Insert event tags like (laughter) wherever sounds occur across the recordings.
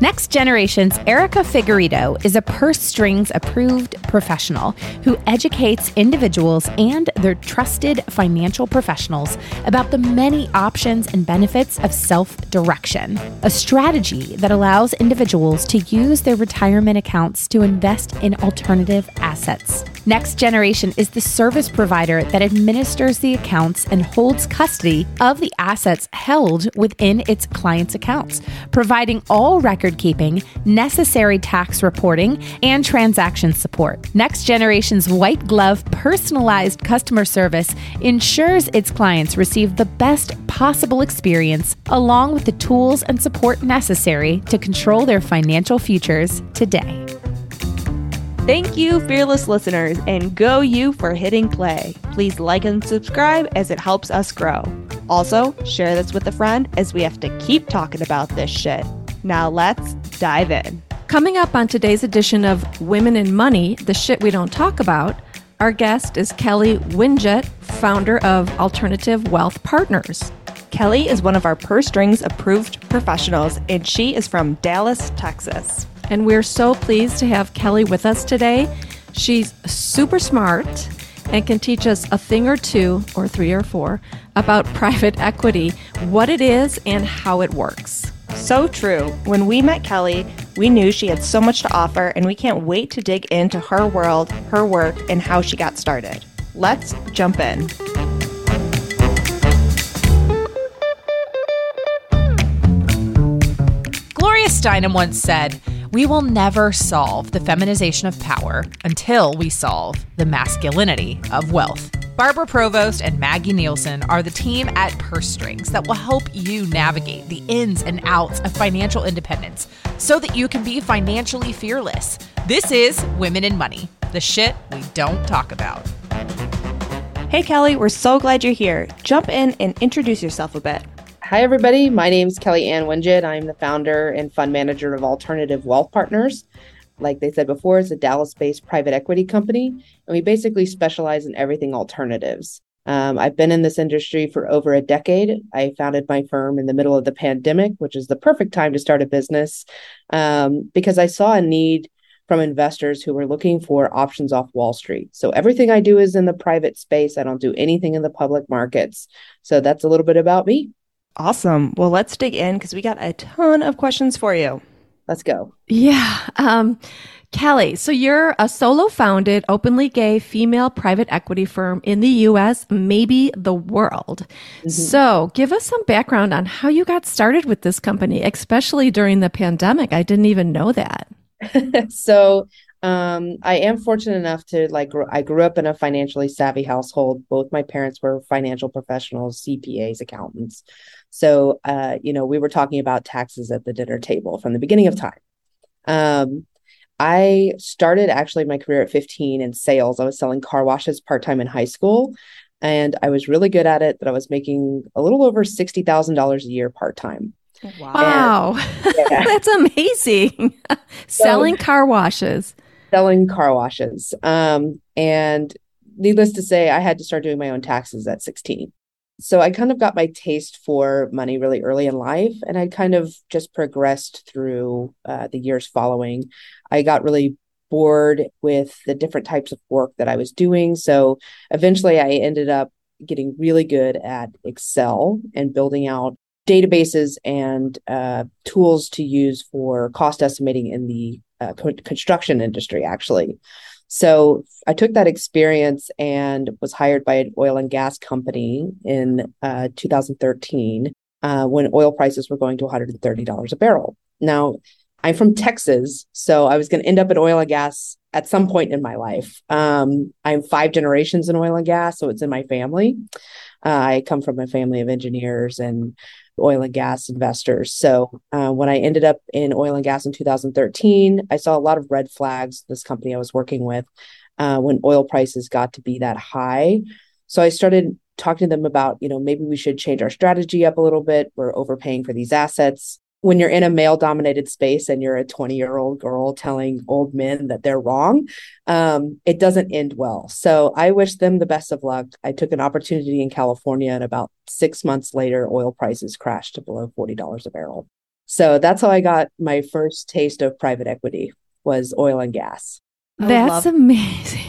Next Generation's Erica Figueredo is a purse strings approved professional who educates individuals and their trusted financial professionals about the many options and benefits of self direction, a strategy that allows individuals to use their retirement accounts to invest in alternative assets. Next Generation is the service provider that administers the accounts and holds custody of the assets held within its clients' accounts, providing all record keeping, necessary tax reporting, and transaction support. Next Generation's white glove personalized customer service ensures its clients receive the best possible experience along with the tools and support necessary to control their financial futures today. Thank you, fearless listeners, and go you for hitting play. Please like and subscribe as it helps us grow. Also, share this with a friend as we have to keep talking about this shit. Now let's dive in. Coming up on today's edition of Women in Money, the shit we don't talk about, our guest is Kelly Winget, founder of Alternative Wealth Partners. Kelly is one of our purse strings approved professionals, and she is from Dallas, Texas and we're so pleased to have Kelly with us today. She's super smart and can teach us a thing or two, or three or four, about (laughs) private equity, what it is, and how it works. So true. When we met Kelly, we knew she had so much to offer, and we can't wait to dig into her world, her work, and how she got started. Let's jump in. Gloria Steinem once said, we will never solve the feminization of power until we solve the masculinity of wealth. Barbara Provost and Maggie Nielsen are the team at Purse Strings that will help you navigate the ins and outs of financial independence so that you can be financially fearless. This is Women in Money, the shit we don't talk about. Hey, Kelly, we're so glad you're here. Jump in and introduce yourself a bit. Hi, everybody. My name is Kelly Ann Winget. I'm the founder and fund manager of Alternative Wealth Partners. Like they said before, it's a Dallas based private equity company, and we basically specialize in everything alternatives. Um, I've been in this industry for over a decade. I founded my firm in the middle of the pandemic, which is the perfect time to start a business um, because I saw a need from investors who were looking for options off Wall Street. So everything I do is in the private space. I don't do anything in the public markets. So that's a little bit about me. Awesome. Well, let's dig in because we got a ton of questions for you. Let's go. Yeah. Um, Kelly, so you're a solo founded, openly gay female private equity firm in the US, maybe the world. Mm-hmm. So give us some background on how you got started with this company, especially during the pandemic. I didn't even know that. (laughs) so um, I am fortunate enough to like I grew up in a financially savvy household. Both my parents were financial professionals, CPAs, accountants. So, uh, you know, we were talking about taxes at the dinner table from the beginning of time. Um, I started actually my career at 15 in sales. I was selling car washes part time in high school, and I was really good at it. But I was making a little over sixty thousand dollars a year part time. Wow, and, yeah. (laughs) that's amazing! selling car washes, selling car washes, um, and needless to say, I had to start doing my own taxes at 16 so I kind of got my taste for money really early in life, and I kind of just progressed through uh, the years following. I got really bored with the different types of work that I was doing. So eventually I ended up getting really good at Excel and building out databases and uh, tools to use for cost estimating in the uh, co- construction industry, actually. So I took that experience and was hired by an oil and gas company in uh, 2013 uh, when oil prices were going to $130 a barrel. Now, I'm from Texas, so I was going to end up in oil and gas at some point in my life. Um, I'm five generations in oil and gas, so it's in my family. Uh, I come from a family of engineers and oil and gas investors. So uh, when I ended up in oil and gas in 2013, I saw a lot of red flags. This company I was working with uh, when oil prices got to be that high. So I started talking to them about, you know, maybe we should change our strategy up a little bit. We're overpaying for these assets when you're in a male dominated space and you're a 20 year old girl telling old men that they're wrong, um, it doesn't end well. So I wish them the best of luck. I took an opportunity in California, and about six months later, oil prices crashed to below $40 a barrel. So that's how I got my first taste of private equity was oil and gas. That's love- amazing.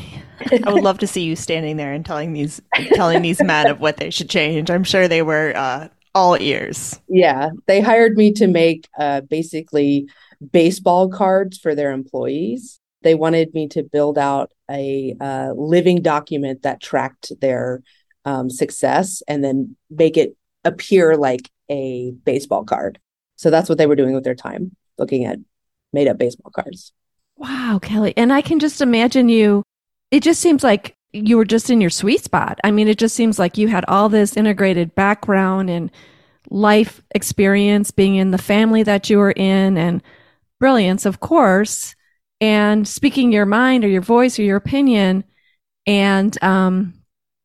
(laughs) I would love to see you standing there and telling these telling these men of what they should change. I'm sure they were uh, all ears. Yeah, they hired me to make uh, basically baseball cards for their employees. They wanted me to build out a uh, living document that tracked their um, success and then make it appear like a baseball card. So that's what they were doing with their time, looking at made up baseball cards. Wow, Kelly. And I can just imagine you, it just seems like you were just in your sweet spot. I mean, it just seems like you had all this integrated background and life experience being in the family that you were in and brilliance, of course, and speaking your mind or your voice or your opinion. And um,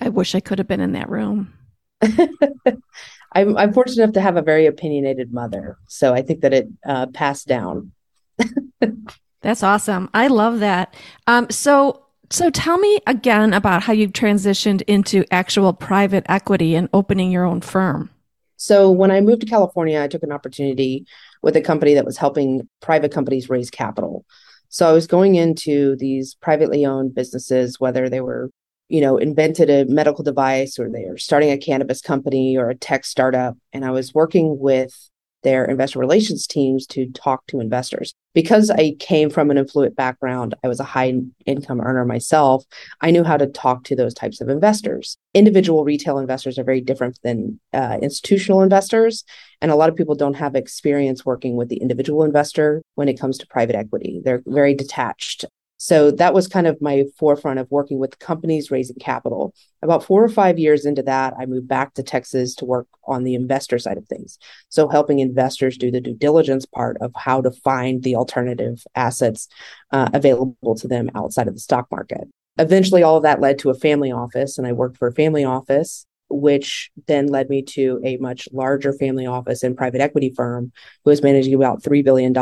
I wish I could have been in that room. (laughs) I'm, I'm fortunate enough to have a very opinionated mother. So I think that it uh, passed down. (laughs) That's awesome. I love that. Um, so, so tell me again about how you've transitioned into actual private equity and opening your own firm. So when I moved to California, I took an opportunity with a company that was helping private companies raise capital. So I was going into these privately owned businesses, whether they were, you know, invented a medical device or they are starting a cannabis company or a tech startup. And I was working with their investor relations teams to talk to investors. Because I came from an affluent background, I was a high income earner myself. I knew how to talk to those types of investors. Individual retail investors are very different than uh, institutional investors. And a lot of people don't have experience working with the individual investor when it comes to private equity. They're very detached so that was kind of my forefront of working with companies raising capital. About four or five years into that, I moved back to Texas to work on the investor side of things. So helping investors do the due diligence part of how to find the alternative assets uh, available to them outside of the stock market. Eventually, all of that led to a family office, and I worked for a family office which then led me to a much larger family office and private equity firm who was managing about $3 billion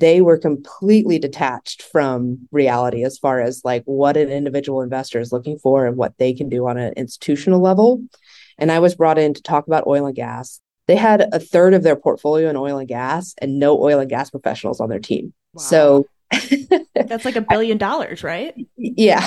they were completely detached from reality as far as like what an individual investor is looking for and what they can do on an institutional level. And I was brought in to talk about oil and gas. They had a third of their portfolio in oil and gas and no oil and gas professionals on their team. Wow. So that's like a billion dollars, right? (laughs) Yeah.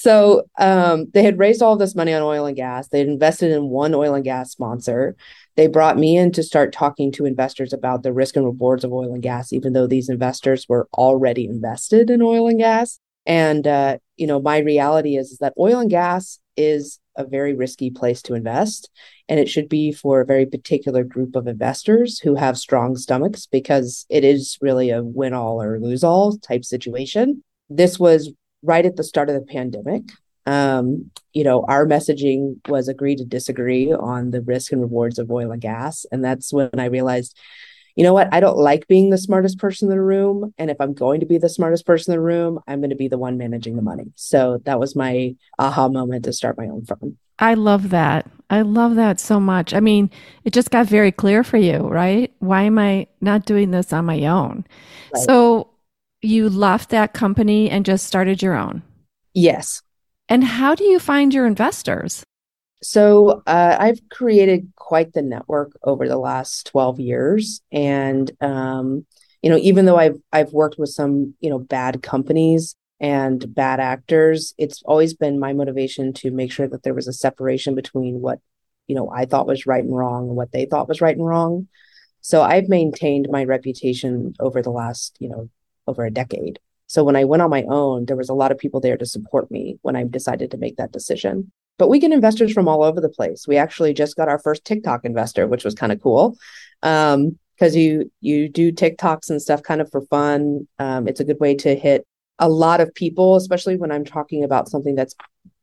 So um, they had raised all this money on oil and gas. They had invested in one oil and gas sponsor. They brought me in to start talking to investors about the risk and rewards of oil and gas, even though these investors were already invested in oil and gas. And uh, you know, my reality is, is that oil and gas is a very risky place to invest, and it should be for a very particular group of investors who have strong stomachs because it is really a win all or lose all type situation. This was right at the start of the pandemic. Um, you know, our messaging was agree to disagree on the risk and rewards of oil and gas. And that's when I realized, you know what, I don't like being the smartest person in the room. And if I'm going to be the smartest person in the room, I'm going to be the one managing the money. So that was my aha moment to start my own firm. I love that. I love that so much. I mean, it just got very clear for you, right? Why am I not doing this on my own? Right. So you left that company and just started your own. Yes. And how do you find your investors? So uh, I've created quite the network over the last 12 years. And, um, you know, even though I've, I've worked with some, you know, bad companies and bad actors, it's always been my motivation to make sure that there was a separation between what, you know, I thought was right and wrong and what they thought was right and wrong. So I've maintained my reputation over the last, you know, over a decade. So when I went on my own, there was a lot of people there to support me when I decided to make that decision. But we get investors from all over the place. We actually just got our first TikTok investor, which was kind of cool. Um, because you you do TikToks and stuff kind of for fun. Um, it's a good way to hit a lot of people, especially when I'm talking about something that's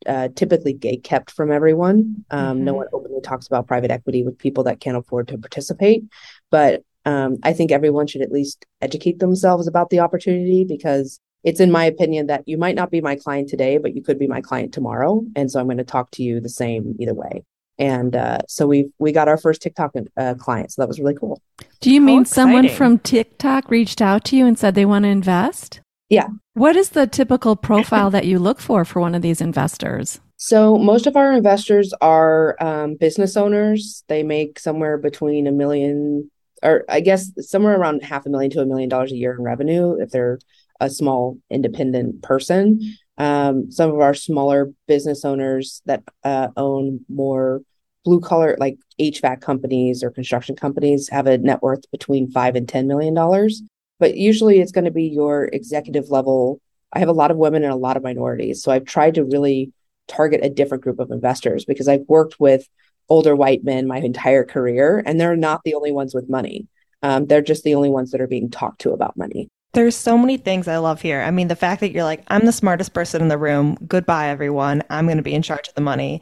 uh, typically gate kept from everyone. Um, mm-hmm. No one openly talks about private equity with people that can't afford to participate. But um, I think everyone should at least educate themselves about the opportunity because it's in my opinion that you might not be my client today, but you could be my client tomorrow. And so I'm going to talk to you the same either way. And uh, so we we got our first TikTok uh, client, so that was really cool. Do you How mean exciting. someone from TikTok reached out to you and said they want to invest? Yeah. What is the typical profile that you look for for one of these investors? So most of our investors are um, business owners. They make somewhere between a million or I guess somewhere around half a million to a million dollars a year in revenue if they're a small independent person. Um, some of our smaller business owners that uh, own more blue collar like HVAC companies or construction companies have a net worth between five and ten million dollars. But usually it's going to be your executive level. I have a lot of women and a lot of minorities. So I've tried to really target a different group of investors because I've worked with older white men my entire career, and they're not the only ones with money. Um, they're just the only ones that are being talked to about money. There's so many things I love here. I mean, the fact that you're like, I'm the smartest person in the room. Goodbye, everyone. I'm going to be in charge of the money.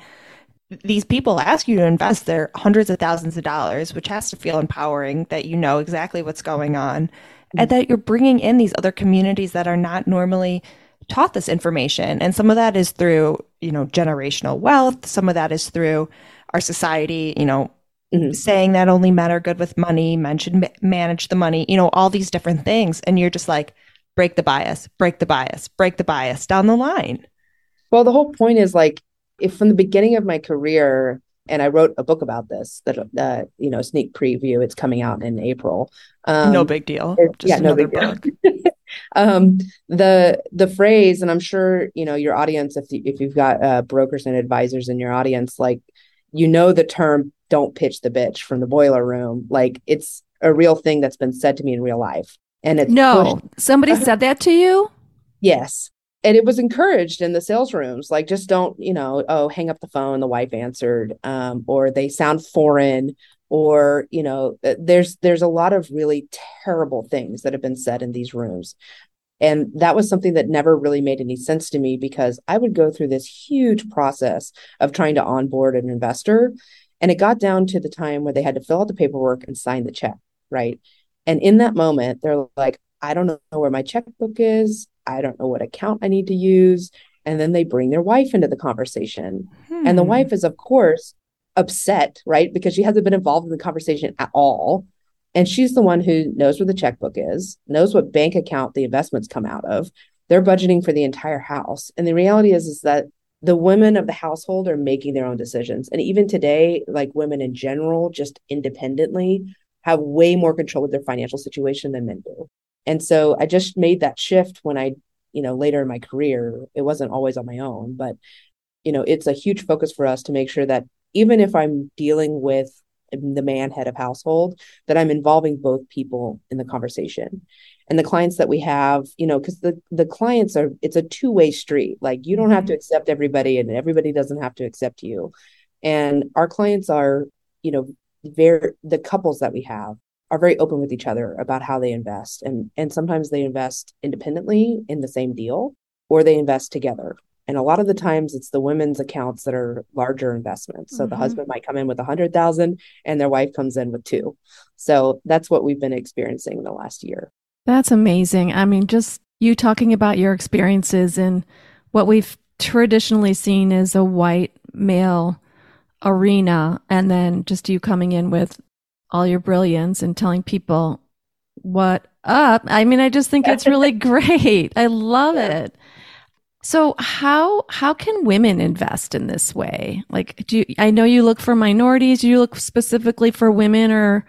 These people ask you to invest their hundreds of thousands of dollars, which has to feel empowering that you know exactly what's going on mm-hmm. and that you're bringing in these other communities that are not normally taught this information. And some of that is through, you know, generational wealth. Some of that is through our society, you know, mm-hmm. saying that only men are good with money, men should ma- manage the money, you know, all these different things. And you're just like, break the bias, break the bias, break the bias down the line. Well, the whole point is like, if from the beginning of my career, and I wrote a book about this that uh, you know sneak preview. It's coming out in April. Um, no big deal. Just yeah, no big book. deal. (laughs) um, the the phrase, and I'm sure you know your audience. If you, if you've got uh, brokers and advisors in your audience, like you know the term don't pitch the bitch from the boiler room. Like it's a real thing that's been said to me in real life. And it's no. pushed- somebody (laughs) said that to you? Yes. And it was encouraged in the sales rooms. Like just don't you know oh hang up the phone the wife answered um, or they sound foreign or you know uh, there's there's a lot of really terrible things that have been said in these rooms and that was something that never really made any sense to me because I would go through this huge process of trying to onboard an investor. And it got down to the time where they had to fill out the paperwork and sign the check. Right. And in that moment, they're like, I don't know where my checkbook is. I don't know what account I need to use. And then they bring their wife into the conversation. Hmm. And the hmm. wife is, of course, upset, right? Because she hasn't been involved in the conversation at all. And she's the one who knows where the checkbook is, knows what bank account the investments come out of. They're budgeting for the entire house. And the reality is, is that the women of the household are making their own decisions. And even today, like women in general, just independently, have way more control of their financial situation than men do. And so I just made that shift when I, you know, later in my career, it wasn't always on my own, but, you know, it's a huge focus for us to make sure that even if I'm dealing with the man head of household that i'm involving both people in the conversation. And the clients that we have you know because the the clients are it's a two-way street. Like you don't have to mm-hmm. accept everybody and everybody doesn't have to accept you. And our clients are you know very the couples that we have are very open with each other about how they invest. And and sometimes they invest independently in the same deal or they invest together and a lot of the times it's the women's accounts that are larger investments. So mm-hmm. the husband might come in with a hundred thousand and their wife comes in with two. So that's what we've been experiencing the last year. That's amazing. I mean, just you talking about your experiences and what we've traditionally seen as a white male arena, and then just you coming in with all your brilliance and telling people what up. I mean, I just think it's really (laughs) great. I love yeah. it. So how how can women invest in this way? Like, do you, I know you look for minorities? Do you look specifically for women or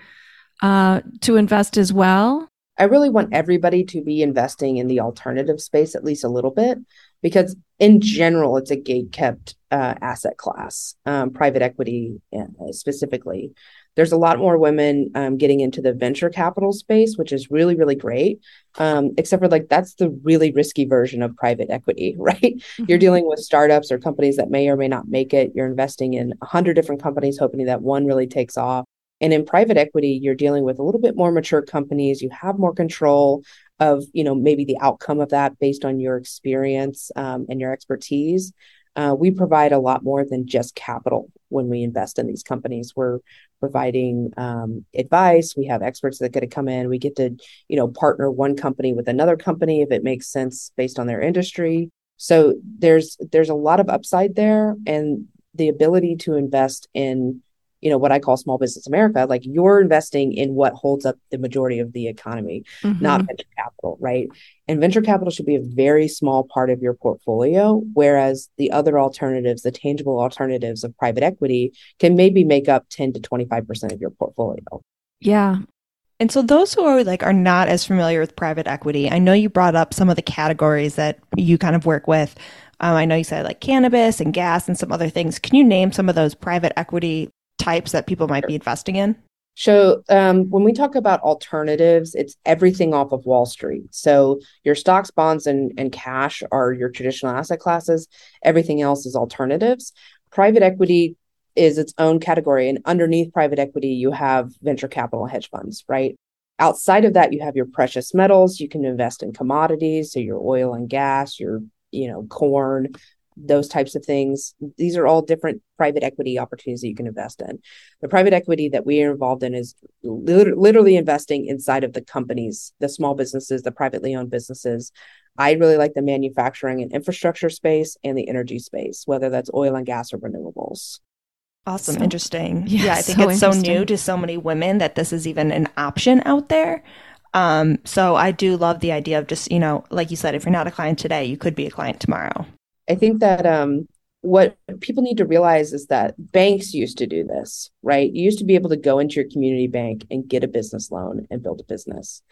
uh, to invest as well? I really want everybody to be investing in the alternative space at least a little bit, because in general, it's a gate kept uh, asset class, um, private equity uh, specifically there's a lot more women um, getting into the venture capital space, which is really, really great. Um, except for like that's the really risky version of private equity, (laughs) right? Mm-hmm. You're dealing with startups or companies that may or may not make it. You're investing in a hundred different companies, hoping that one really takes off. And in private equity, you're dealing with a little bit more mature companies. You have more control of, you know, maybe the outcome of that based on your experience um, and your expertise. Uh, we provide a lot more than just capital when we invest in these companies. We're providing um, advice. We have experts that get to come in. We get to, you know, partner one company with another company if it makes sense based on their industry. So there's there's a lot of upside there, and the ability to invest in you know what I call small business America, like you're investing in what holds up the majority of the economy, mm-hmm. not venture capital, right? And venture capital should be a very small part of your portfolio, whereas the other alternatives, the tangible alternatives of private equity, can maybe make up 10 to 25% of your portfolio. Yeah. And so those who are like are not as familiar with private equity, I know you brought up some of the categories that you kind of work with. Um, I know you said like cannabis and gas and some other things. Can you name some of those private equity types that people might be investing in? So, um, when we talk about alternatives, it's everything off of Wall Street. So, your stocks, bonds, and, and cash are your traditional asset classes. Everything else is alternatives. Private equity is its own category. And underneath private equity, you have venture capital hedge funds, right? Outside of that, you have your precious metals. You can invest in commodities, so your oil and gas, your you know corn, those types of things. These are all different private equity opportunities that you can invest in. The private equity that we are involved in is literally investing inside of the companies, the small businesses, the privately owned businesses. I really like the manufacturing and infrastructure space and the energy space, whether that's oil and gas or renewables. Awesome. So, interesting. Yeah, yeah, I think so it's so new to so many women that this is even an option out there. Um, so I do love the idea of just, you know, like you said, if you're not a client today, you could be a client tomorrow. I think that um, what people need to realize is that banks used to do this, right? You used to be able to go into your community bank and get a business loan and build a business.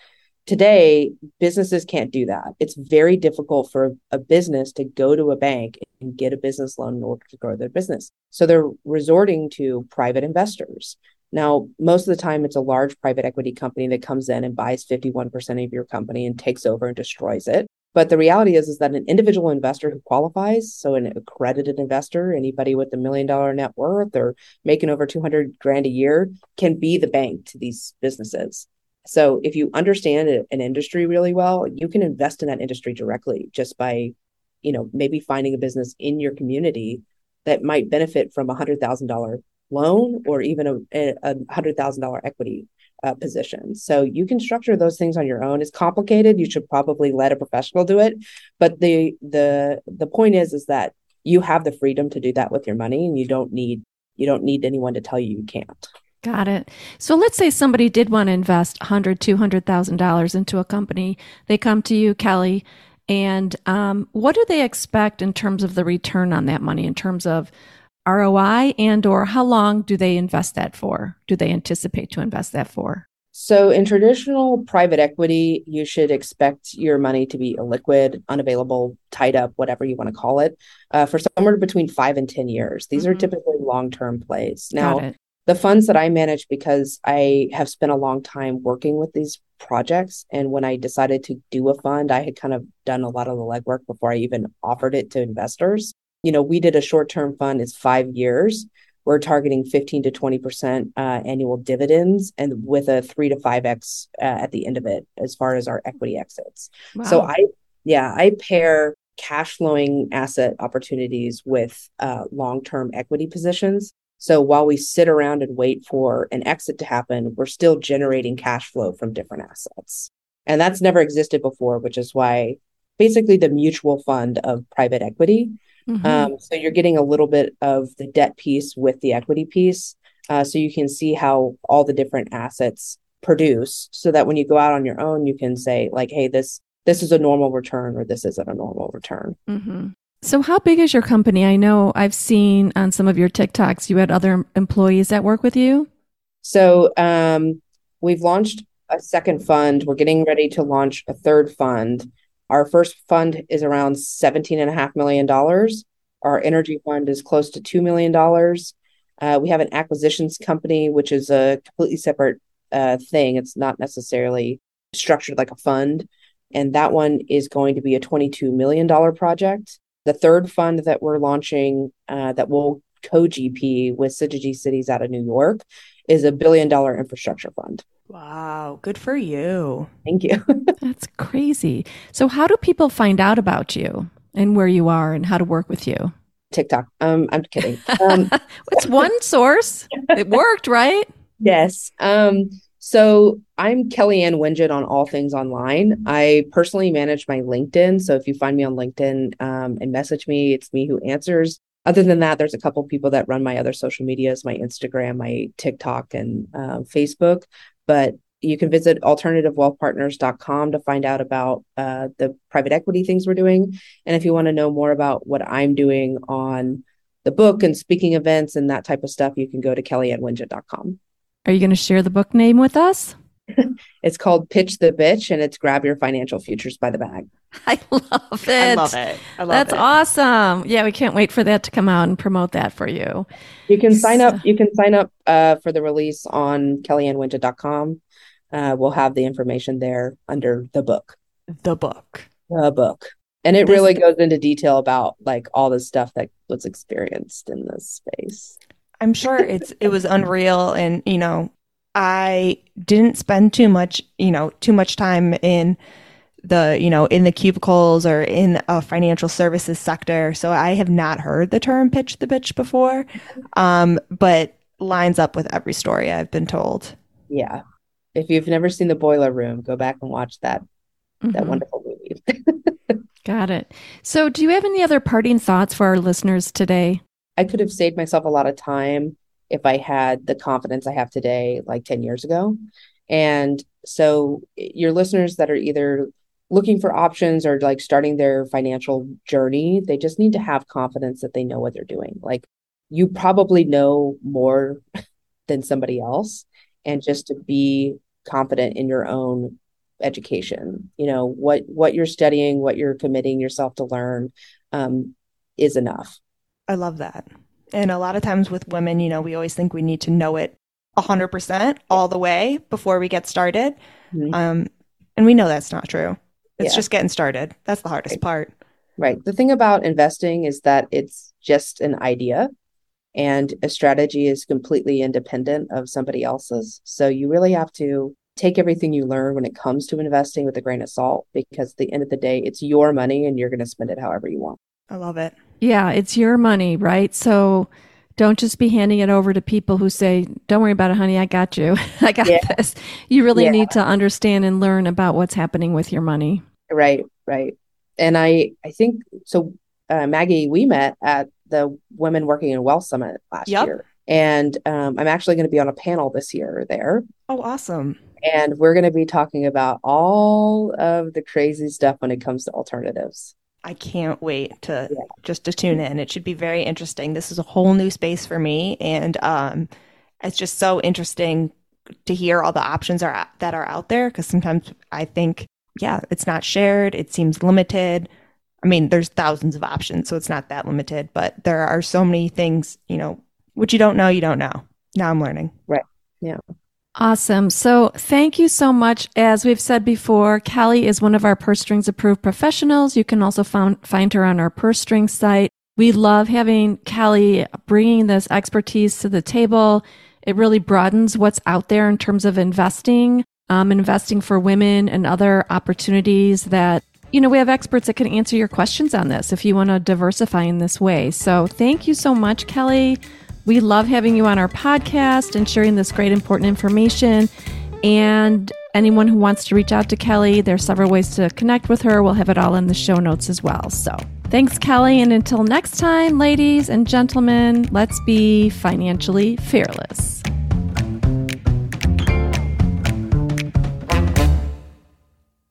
Today, businesses can't do that. It's very difficult for a business to go to a bank and get a business loan in order to grow their business. So they're resorting to private investors. Now, most of the time, it's a large private equity company that comes in and buys 51% of your company and takes over and destroys it. But the reality is, is that an individual investor who qualifies, so an accredited investor, anybody with a million dollar net worth or making over 200 grand a year, can be the bank to these businesses. So if you understand an industry really well, you can invest in that industry directly just by, you know, maybe finding a business in your community that might benefit from a hundred thousand dollar loan or even a, a hundred thousand dollar equity uh, position. So you can structure those things on your own. It's complicated. You should probably let a professional do it. But the the the point is is that you have the freedom to do that with your money, and you don't need you don't need anyone to tell you you can't. Got it. So let's say somebody did want to invest hundred, two hundred thousand dollars into a company. They come to you, Kelly, and um, what do they expect in terms of the return on that money? In terms of ROI and or how long do they invest that for? Do they anticipate to invest that for? So in traditional private equity, you should expect your money to be illiquid, unavailable, tied up, whatever you want to call it, uh, for somewhere between five and 10 years. These mm-hmm. are typically long-term plays. Now, the funds that I manage because I have spent a long time working with these projects. And when I decided to do a fund, I had kind of done a lot of the legwork before I even offered it to investors you know, we did a short term fund, it's five years. We're targeting 15 to 20% uh, annual dividends and with a three to 5x uh, at the end of it as far as our equity exits. Wow. So I, yeah, I pair cash flowing asset opportunities with uh, long term equity positions. So while we sit around and wait for an exit to happen, we're still generating cash flow from different assets. And that's never existed before, which is why basically the mutual fund of private equity Mm-hmm. Um, so you're getting a little bit of the debt piece with the equity piece. Uh, so you can see how all the different assets produce so that when you go out on your own, you can say like, Hey, this, this is a normal return or this isn't a normal return. Mm-hmm. So how big is your company? I know I've seen on some of your TikToks, you had other employees that work with you. So, um, we've launched a second fund. We're getting ready to launch a third fund. Our first fund is around $17.5 million. Our energy fund is close to $2 million. Uh, we have an acquisitions company, which is a completely separate uh, thing. It's not necessarily structured like a fund. And that one is going to be a $22 million project. The third fund that we're launching uh, that will co GP with Syzygy Cities out of New York is a billion dollar infrastructure fund. Wow, good for you. Thank you. (laughs) That's crazy. So, how do people find out about you and where you are and how to work with you? TikTok. Um, I'm kidding. Um, (laughs) it's one source. It worked, right? Yes. Um, so I'm Kellyanne Wingett on all things online. I personally manage my LinkedIn. So if you find me on LinkedIn um, and message me, it's me who answers. Other than that, there's a couple people that run my other social medias, my Instagram, my TikTok, and uh, Facebook but you can visit alternativewealthpartners.com to find out about uh, the private equity things we're doing. And if you want to know more about what I'm doing on the book and speaking events and that type of stuff, you can go to kellyannwinget.com. Are you going to share the book name with us? (laughs) it's called Pitch the Bitch and it's Grab Your Financial Futures by the Bag. (laughs) I love it. I love it. I love That's it. awesome. Yeah, we can't wait for that to come out and promote that for you. You can sign So- up. You can sign up uh, for the release on kellyannwinget.com. Uh, we'll have the information there under the book. The book. The book. And it This- really goes into detail about like all the stuff that was experienced in this space. I'm sure it's it was unreal and you know I didn't spend too much you know too much time in the you know in the cubicles or in a financial services sector so I have not heard the term pitch the bitch before um but lines up with every story I've been told Yeah. If you've never seen The Boiler Room, go back and watch that that Mhm. wonderful movie. (laughs) Got it. So, do you have any other parting thoughts for our listeners today? I could have saved myself a lot of time if I had the confidence I have today, like 10 years ago. And so, your listeners that are either looking for options or like starting their financial journey, they just need to have confidence that they know what they're doing. Like, you probably know more (laughs) than somebody else, and just to be confident in your own education. You know what what you're studying what you're committing yourself to learn um, is enough. I love that. And a lot of times with women you know we always think we need to know it 100% all the way before we get started. Mhm. um and we know that's not true it's Yeah. just getting started that's the hardest Right. part Right. The thing about investing is that it's just an idea and a strategy is completely independent of somebody else's. So you really have to take everything you learn when it comes to investing with a grain of salt because at the end of the day, it's your money and you're going to spend it however you want. I love it Yeah, it's your money, right? So, don't just be handing it over to people who say, Don't worry about it, honey, I got you. (laughs) I got Yeah. this. You really Yeah. need to understand and learn about what's happening with your money. Right, right. And I I think so uh, Maggie, we met at the Women Working in Wealth Summit last Yep. year. And um, I'm actually going to be on a panel this year there. oh awesome And we're going to be talking about all of the crazy stuff when it comes to alternatives. I can't wait to Yeah. just to tune in. It should be very interesting. This is a whole new space for me, and um, it's just so interesting to hear all the options are that are out there. Because sometimes I think, yeah, it's not shared. It seems limited. I mean, there's thousands of options, so it's not that limited. But there are so many things, you know, what you don't know, you don't know. Now I'm learning. Awesome. So thank you so much. As we've said before, Kelly is one of our purse strings approved professionals. You can also found, find her on our purse strings site. We love having Kelly bringing this expertise to the table. It really broadens what's out there in terms of investing, um, investing for women and other opportunities that, you know, we have experts that can answer your questions on this if you want to diversify in this way. So thank you so much, Kelly. We love having you on our podcast and sharing this great important information. And anyone who wants to reach out to Kelly, there's several ways to connect with her. We'll have it all in the show notes as well. So thanks, Kelly. And until next time, ladies and gentlemen, let's be financially fearless.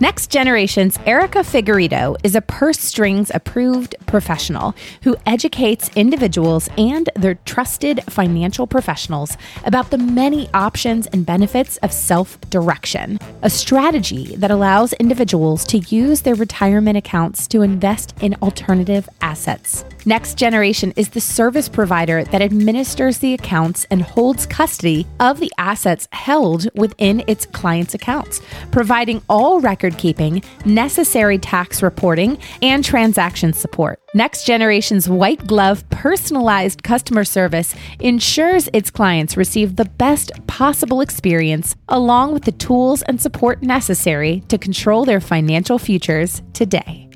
Next Generation's Erica Figueredo is a purse strings approved professional who educates individuals and their trusted financial professionals about the many options and benefits of self direction, a strategy that allows individuals to use their retirement accounts to invest in alternative assets. Next Generation is the service provider that administers the accounts and holds custody of the assets held within its clients' accounts, providing all record keeping, necessary tax reporting, and transaction support. Next Generation's white glove personalized customer service ensures its clients receive the best possible experience along with the tools and support necessary to control their financial futures today.